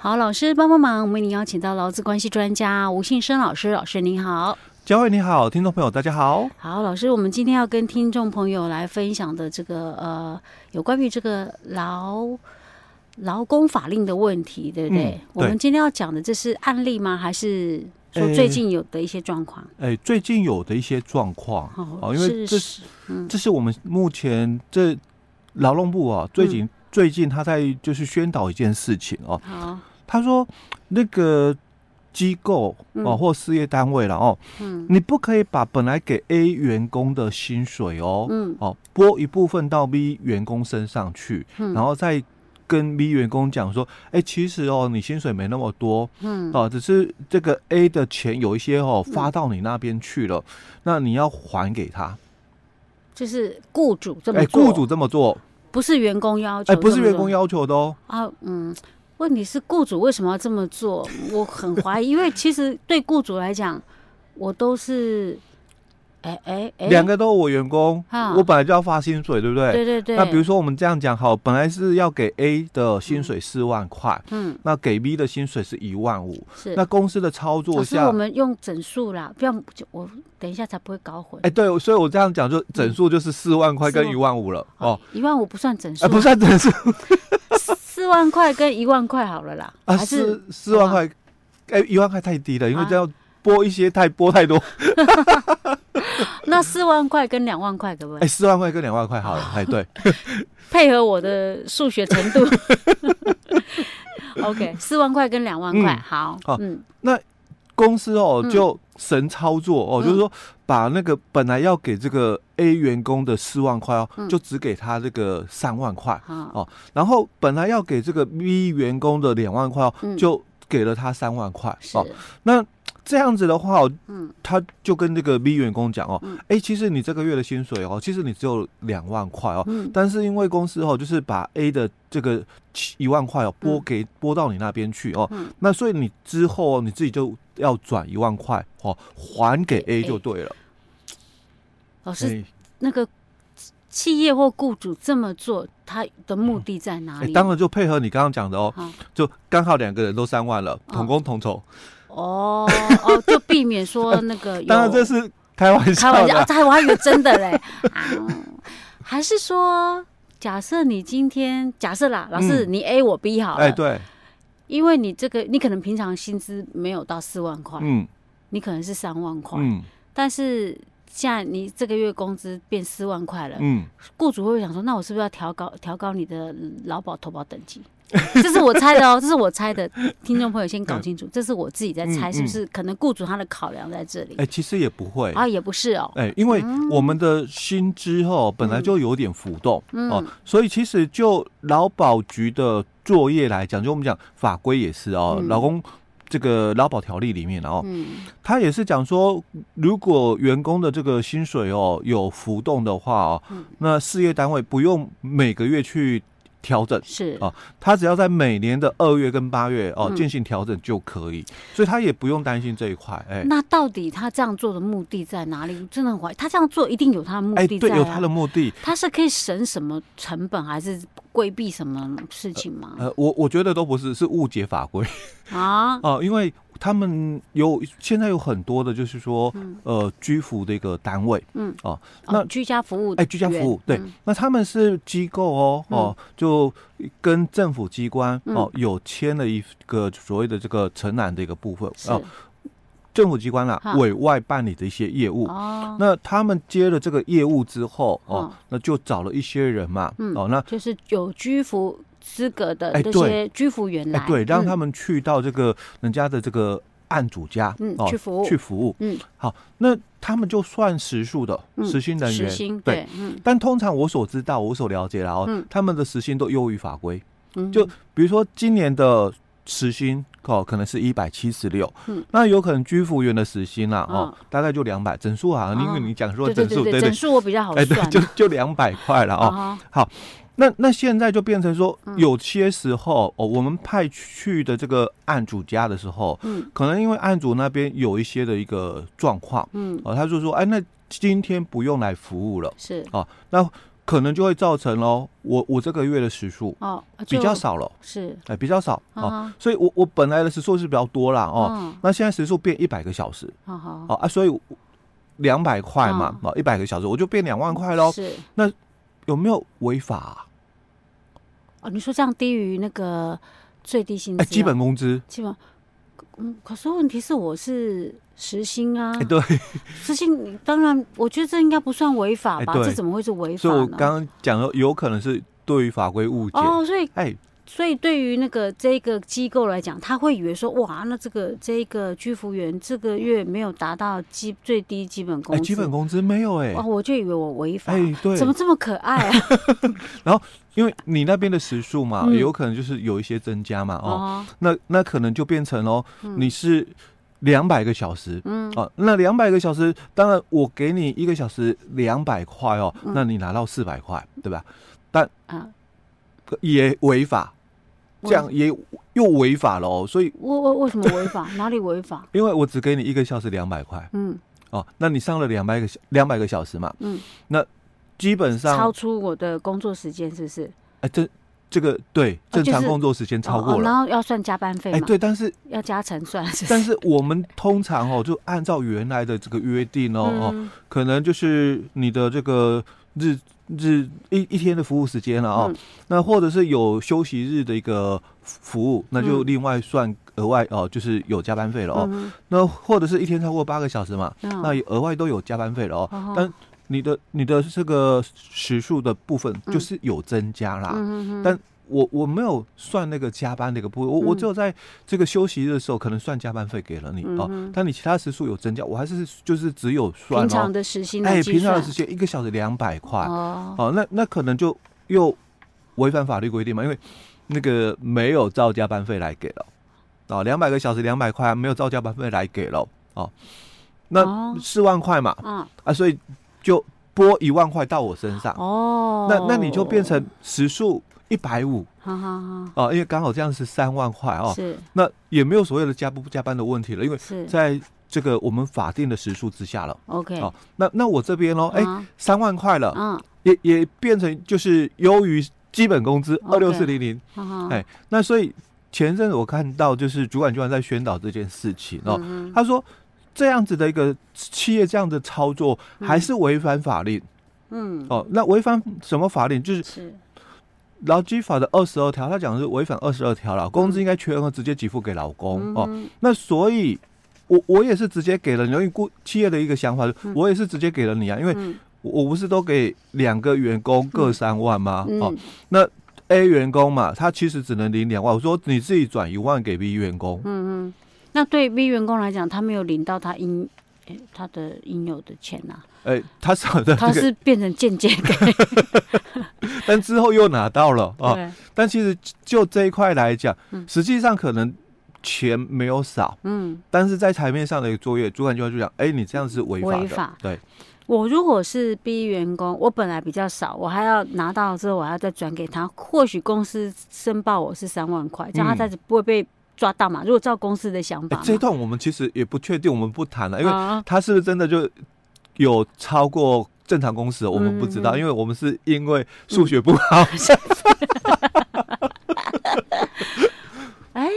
好，老师帮帮忙，我们为您邀请到劳资关系专家吴信生老师，老师您好，佳慧你好，听众朋友大家好，好，老师，我们今天要跟听众朋友来分享的这个呃，有关于这个劳劳工法令的问题，对不对？嗯、对，我们今天要讲的这是案例吗？还是说最近有的一些状况？哎、欸欸，最近有的一些状况，哦，因为这是，嗯、这是我们目前这劳动部啊，最近、嗯、最近他在就是宣导一件事情哦。他说：“那个机构哦，或事业单位了哦，嗯，你不可以把本来给 A 员工的薪水哦，嗯，哦，拨一部分到 B 员工身上去，嗯，然后再跟 B 员工讲说，哎，其实哦，你薪水没那么多，嗯，哦，只是这个 A 的钱有一些哦发到你那边去了，那你要还给他，就是雇主这么，哎，雇主这么做，不是员工要求，哎，不是员工要求的哦，啊，嗯。”问题是雇主为什么要这么做？我很怀疑，因为其实对雇主来讲，我都是，哎哎哎，两个都是我员工，我本来就要发薪水，对不对？对对对。那比如说我们这样讲，好，本来是要给 A 的薪水四万块，嗯，那给 B 的薪水是一万五，是。那公司的操作下，我们用整数啦，不要就我等一下才不会搞混。哎，对，所以我这样讲就整数就是四万块跟一万五了哦，一万五不算整数，不算整数。四万块跟一万块好了啦，啊，四四万块，哎，一万块太低了，因为这要拨一些太拨太多。那四万块跟两万块可不可以？哎，四万块跟两万块好了，哎，对，配合我的数学程度。OK，四万块跟两万块，好，嗯，那公司哦就神操作哦，就是说。把那个本来要给这个 A 员工的四万块哦，就只给他这个三万块哦，然后本来要给这个 B 员工的两万块哦，就给了他三万块哦。那这样子的话，嗯，他就跟这个 B 员工讲哦，哎，其实你这个月的薪水哦，其实你只有两万块哦，但是因为公司哦，就是把 A 的这个一万块哦拨给拨到你那边去哦，那所以你之后你自己就。要转一万块哦，还给 A 就对了。老师，欸、那个企业或雇主这么做，他的目的在哪里？欸、当然就配合你刚刚讲的哦，就刚好两个人都三万了，同工同酬。哦哦哦，就避免说那个。当然这是开玩笑，开玩笑，啊、我还以为真的嘞。啊、还是说，假设你今天假设啦，老师、嗯、你 A 我 B 好了，哎、欸、对。因为你这个，你可能平常薪资没有到四万块，嗯，你可能是三万块，嗯，但是现在你这个月工资变四万块了，嗯，雇主会想说，那我是不是要调高调高你的劳保投保等级？这是我猜的哦，这是我猜的，听众朋友先搞清楚，这是我自己在猜，是不是？可能雇主他的考量在这里。哎，其实也不会啊，也不是哦。哎，因为我们的薪资哦本来就有点浮动哦，所以其实就劳保局的作业来讲，就我们讲法规也是哦，劳工这个劳保条例里面哦，他也是讲说，如果员工的这个薪水哦有浮动的话哦，那事业单位不用每个月去。调整是哦，他只要在每年的二月跟八月哦进行调整就可以，所以他也不用担心这一块。哎，那到底他这样做的目的在哪里？真的很怀疑，他这样做一定有他的目的在。哎，对，有他的目的。他是可以省什么成本，还是规避什么事情吗？呃，我我觉得都不是，是误解法规啊。哦，因为。他们有现在有很多的，就是说，呃，居服的一个单位，嗯，哦，那居家服务，哎，居家服务，对，那他们是机构哦，哦，就跟政府机关哦有签了一个所谓的这个承揽的一个部分哦，政府机关啦委外办理的一些业务，哦，那他们接了这个业务之后，哦，那就找了一些人嘛，哦，那就是有居服。资格的这些居服员来，对，让他们去到这个人家的这个案主家，嗯，去服务，去服务，嗯，好，那他们就算时数的时薪人员，时薪，对，嗯，但通常我所知道，我所了解的哦，他们的时薪都优于法规，嗯就比如说今年的时薪哦，可能是一百七十六，嗯，那有可能居服员的时薪啦，哦，大概就两百，整数好像因为你讲说整数，对对，整数我比较好算，哎，对，就就两百块了哦，好。那那现在就变成说，有些时候哦，我们派去的这个案主家的时候，嗯，可能因为案主那边有一些的一个状况，嗯，哦，他就说，哎，那今天不用来服务了，是。哦，那可能就会造成哦，我我这个月的时数哦比较少了，是。哎比较少。哦，所以我我本来的时数是比较多啦哦，那现在时数变一百个小时，好好哦啊，所以两百块嘛哦，一百个小时我就变两万块喽，是。那有没有违法？哦，你说这样低于那个最低薪资，基本工资，基本。嗯，可是问题是我是时薪啊，欸、对，时薪当然，我觉得这应该不算违法吧？欸、这怎么会是违法呢？所以我刚刚讲的，有可能是对于法规误解哦，所以哎。欸所以对于那个这个机构来讲，他会以为说，哇，那这个这个居服员这个月没有达到基最低基本工资，基本工资没有哎，哦，我就以为我违法，哎，对，怎么这么可爱啊？然后因为你那边的时数嘛，有可能就是有一些增加嘛，哦，那那可能就变成哦，你是两百个小时，嗯，哦，那两百个小时，当然我给你一个小时两百块哦，那你拿到四百块，对吧？但啊，也违法。这样也又违法了哦，所以我我为什么违法？哪里违法？因为我只给你一个小时两百块，嗯，哦，那你上了两百个两百个小时嘛，嗯，那基本上超出我的工作时间是不是？哎，这这个对，正常工作时间超过了，然后要算加班费，哎，对，但是要加成算，但是我们通常哦，就按照原来的这个约定哦哦，可能就是你的这个日。日一一天的服务时间了哦，嗯、那或者是有休息日的一个服务，那就另外算额外哦，就是有加班费了哦。嗯、那或者是一天超过八个小时嘛，嗯、那额外都有加班费了哦。嗯、但你的你的这个时数的部分就是有增加啦，嗯、但。我我没有算那个加班的一个部分，我我只有在这个休息日的时候可能算加班费给了你哦，但你其他时数有增加，我还是就是只有算平常的时薪，哎，平常的时薪一个小时两百块哦，那那可能就又违反法律规定嘛，因为那个没有照加班费来给了哦，两百个小时两百块没有照加班费来给了哦，那四万块嘛，啊，所以就拨一万块到我身上哦，那那你就变成时数。一百五，好好好，哦，因为刚好这样是三万块哦，是，那也没有所谓的加不加班的问题了，因为在这个我们法定的时数之下了，OK，哦，那那我这边喽，哎，三万块了，嗯，也也变成就是优于基本工资二六四零零，哎，那所以前阵子我看到就是主管居然在宣导这件事情哦，他说这样子的一个企业这样的操作还是违反法令，嗯，哦，那违反什么法令？就是。劳基法的二十二条，他讲的是违反二十二条了，工资应该全额直接给付给劳工、嗯、哦。那所以，我我也是直接给了你，因为雇企业的一个想法，我也是直接给了你啊，因为我不是都给两个员工各三万吗？嗯、哦，那 A 员工嘛，他其实只能领两万，我说你自己转一万给 B 员工。嗯嗯，那对 B 员工来讲，他没有领到他应。他的应有的钱呐，哎，他是好的，他是变成间接给，但之后又拿到了 啊。但其实就这一块来讲，实际上可能钱没有少，嗯，但是在台面上的一个作业，主管就会就讲，哎，你这样是违法的。违法。对，我如果是 B 员工，我本来比较少，我还要拿到之后，我还要再转给他。或许公司申报我是三万块，这样他才不会被。抓到嘛？如果照公司的想法，这一段我们其实也不确定，我们不谈了，因为他是不是真的就有超过正常工时，我们不知道，因为我们是因为数学不好。哎，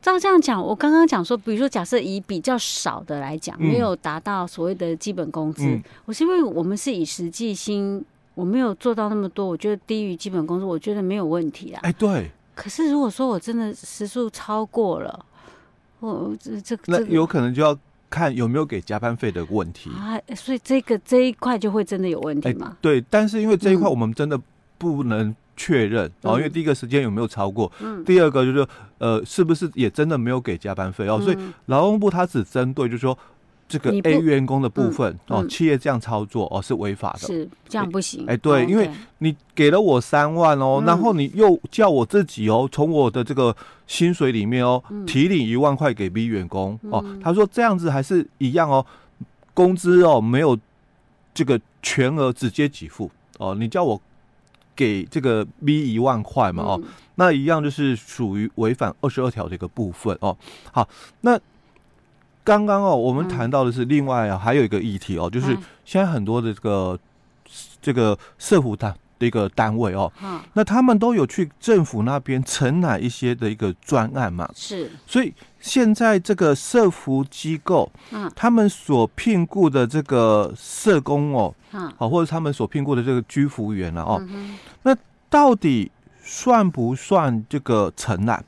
照这样讲，我刚刚讲说，比如说，假设以比较少的来讲，没有达到所谓的基本工资，我是因为我们是以实际薪，我没有做到那么多，我觉得低于基本工资，我觉得没有问题啊。哎，对。可是如果说我真的时速超过了，我这这个、那有可能就要看有没有给加班费的问题啊，所以这个这一块就会真的有问题吗？欸、对，但是因为这一块我们真的不能确认，然后、嗯、因为第一个时间有没有超过，嗯，第二个就是呃是不是也真的没有给加班费哦，嗯、所以劳动部他只针对就是说。这个 A 员工的部分哦，企业这样操作哦是违法的，是这样不行。哎，对，因为你给了我三万哦，然后你又叫我自己哦，从我的这个薪水里面哦提领一万块给 B 员工哦，他说这样子还是一样哦，工资哦没有这个全额直接给付哦，你叫我给这个 B 一万块嘛哦，那一样就是属于违反二十二条这个部分哦。好，那。刚刚哦，我们谈到的是另外啊，还有一个议题哦，就是现在很多的这个这个社福单的一个单位哦，那他们都有去政府那边承揽一些的一个专案嘛，是，所以现在这个社福机构，嗯，他们所聘雇的这个社工哦，好，或者他们所聘雇的这个居服员了哦，那到底算不算这个承揽？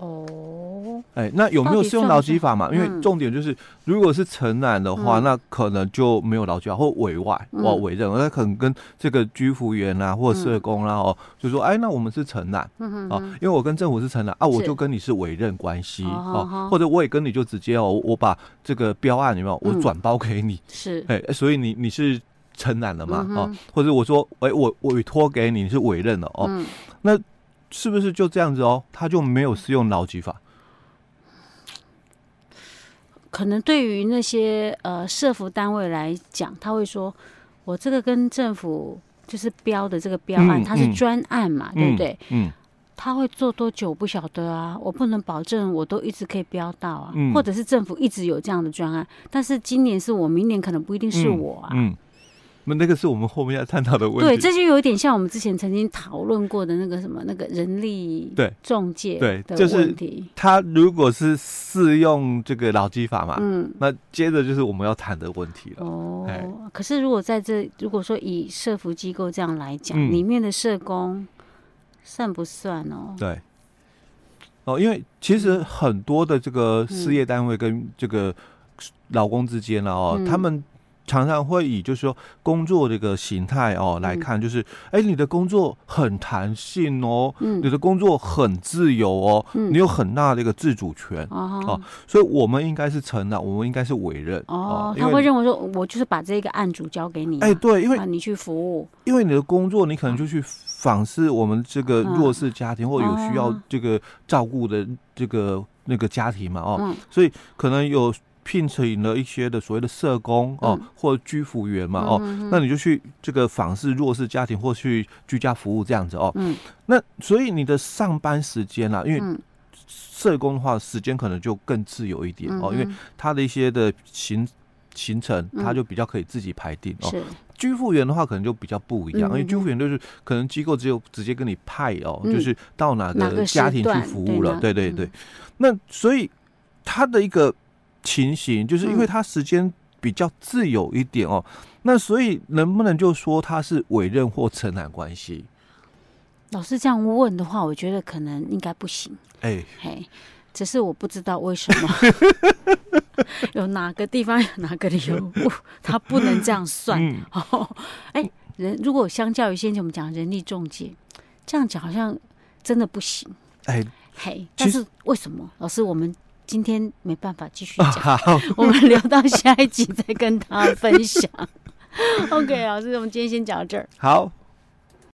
哦，哎，那有没有适用劳基法嘛？因为重点就是，如果是承揽的话，那可能就没有劳基法或委外哦委任，那可能跟这个居服员啊或社工啦哦，就说哎，那我们是承揽啊，因为我跟政府是承揽啊，我就跟你是委任关系哦，或者我也跟你就直接哦，我把这个标案有没有我转包给你是。哎，所以你你是承揽了嘛哦，或者我说哎我委托给你你是委任的哦，那。是不是就这样子哦？他就没有适用劳基法？可能对于那些呃社福单位来讲，他会说：“我这个跟政府就是标的这个标案，嗯、它是专案嘛，嗯、对不对？嗯，他会做多久不晓得啊，我不能保证我都一直可以标到啊，嗯、或者是政府一直有这样的专案，但是今年是我，明年可能不一定是我啊。嗯”嗯那那个是我们后面要探讨的问题。对，这就有一点像我们之前曾经讨论过的那个什么那个人力对中介对的问题。他如果是适用这个劳基法嘛，嗯，那接着就是我们要谈的问题了。哦，可是如果在这如果说以社服机构这样来讲，里面的社工算不算哦？对，哦，因为其实很多的这个事业单位跟这个劳工之间呢，哦，他们。常常会以就是说工作这个形态哦来看，就是哎，你的工作很弹性哦，嗯，你的工作很自由哦，嗯，你有很大的一个自主权。哦，所以我们应该是承揽，我们应该是委任。哦。他会认为说，我就是把这个案主交给你，哎，对，因为你去服务，因为你的工作，你可能就去访视我们这个弱势家庭或者有需要这个照顾的这个那个家庭嘛，哦，所以可能有。聘请了一些的所谓的社工哦，或者居服员嘛哦，那你就去这个访视弱势家庭或去居家服务这样子哦。嗯，那所以你的上班时间啊，因为社工的话时间可能就更自由一点哦，因为他的一些的行行程他就比较可以自己排定哦。是。居服员的话可能就比较不一样，因为居服员就是可能机构只有直接跟你派哦，就是到哪个家庭去服务了。对对对，那所以他的一个。情形就是因为他时间比较自由一点哦，嗯、那所以能不能就说他是委任或承揽关系？老师这样问的话，我觉得可能应该不行。哎、欸，嘿，只是我不知道为什么 有哪个地方有哪个理由不，他不能这样算。嗯、哦，哎、欸，人如果相较于先前我们讲人力中介，这样讲好像真的不行。哎、欸，嘿，但是为什么？老师，我们。今天没办法继续讲，好我们留到下一集再跟他分享。OK，老师，我们今天先讲到这儿。好。